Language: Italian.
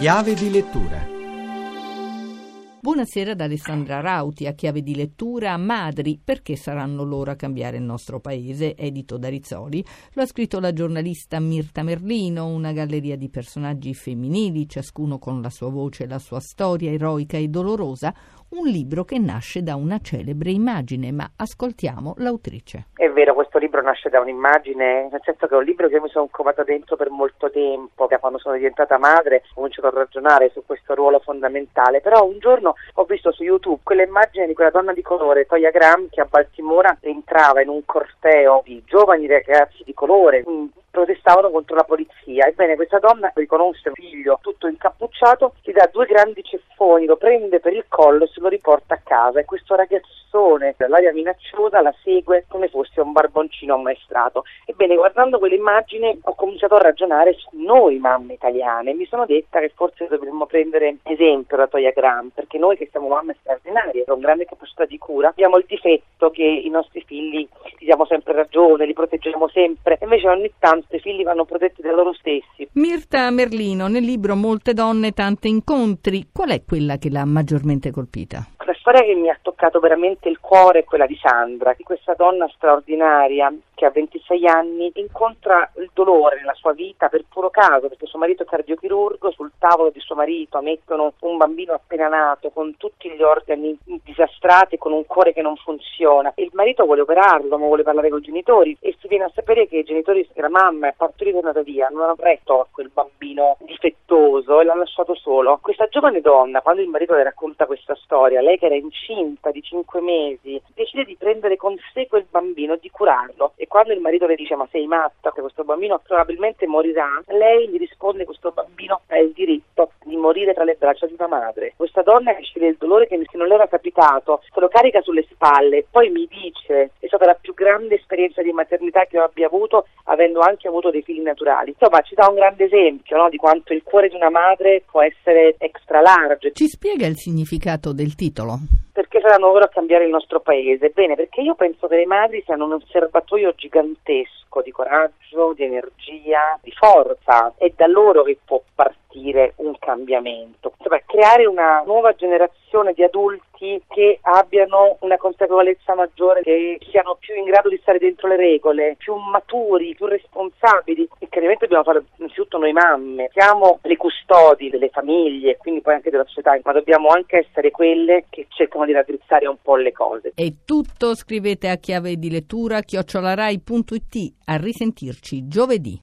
Chiave di lettura Buonasera da Alessandra Rauti, a chiave di lettura Madri, perché saranno loro a cambiare il nostro paese, edito da Rizzoli. Lo ha scritto la giornalista Mirta Merlino, una galleria di personaggi femminili, ciascuno con la sua voce e la sua storia eroica e dolorosa, un libro che nasce da una celebre immagine, ma ascoltiamo l'autrice. È vero, questo libro nasce da un'immagine, nel senso che è un libro che mi sono covata dentro per molto tempo, quando sono diventata madre ho cominciato a ragionare su questo ruolo fondamentale, però un giorno ho visto su YouTube quell'immagine di quella donna di colore, Toya Graham, che a Baltimora entrava in un corteo di giovani ragazzi di colore, protestavano contro la polizia. Ebbene, questa donna riconosce un figlio tutto incappucciato, gli dà due grandi ceffoni, lo prende per il collo e se lo riporta a casa. E questo ragazzone, dall'aria minacciosa, la segue come fosse un barboncino ammaestrato. Ebbene, guardando quell'immagine ho cominciato a ragionare su noi mamme italiane. Mi sono detta che forse dovremmo prendere esempio da Toya Graham, perché noi che siamo mamme straordinarie, con grande capacità di cura, abbiamo il difetto che i nostri figli gli diamo sempre ragione, li proteggiamo sempre, invece ogni tanto i figli vanno protetti da loro stessi. Mirta Merlino, nel libro Molte donne, tanti incontri, qual è quella che l'ha maggiormente colpita? La storia che mi ha toccato veramente il cuore è quella di Sandra, di questa donna straordinaria che a 26 anni incontra il dolore nella sua vita per puro caso, perché suo marito è cardiochirurgo, sul tavolo di suo marito mettono un bambino appena nato con tutti gli organi disastrati, con un cuore che non funziona. Il marito vuole operarlo, ma vuole parlare con i genitori e si viene a sapere che i genitori, la mamma è partorita e andata via, non avrei tolto il bambino difettoso e l'ha lasciato solo. Questa giovane donna, quando il marito le racconta questa storia, lei che era incinta di 5 mesi, decide di prendere con sé quel bambino e di curarlo e quando il marito le dice ma sei matta, che questo bambino probabilmente morirà, lei gli risponde questo bambino ha il diritto di morire tra le braccia di una madre. Questa donna che sceglie il dolore che non le era capitato, se lo carica sulle spalle, poi mi dice stata la più grande esperienza di maternità che io abbia avuto, avendo anche avuto dei figli naturali. Insomma, ci dà un grande esempio no, di quanto il cuore di una madre può essere extra large. Ci spiega il significato del titolo? perché saranno loro a cambiare il nostro paese? Bene, perché io penso che le madri siano un osservatorio gigantesco di coraggio, di energia, di forza. È da loro che può partire un cambiamento. Insomma, creare una nuova generazione di adulti che abbiano una consapevolezza maggiore, che siano più in grado di stare dentro le regole, più maturi, più responsabili e che ovviamente dobbiamo fare innanzitutto noi mamme. Siamo le custodi delle famiglie, quindi poi anche della società, ma dobbiamo anche essere quelle che cercano di raddrizzare un po' le cose. È tutto, scrivete a chiave di lettura chiocciolarai.it. A risentirci giovedì.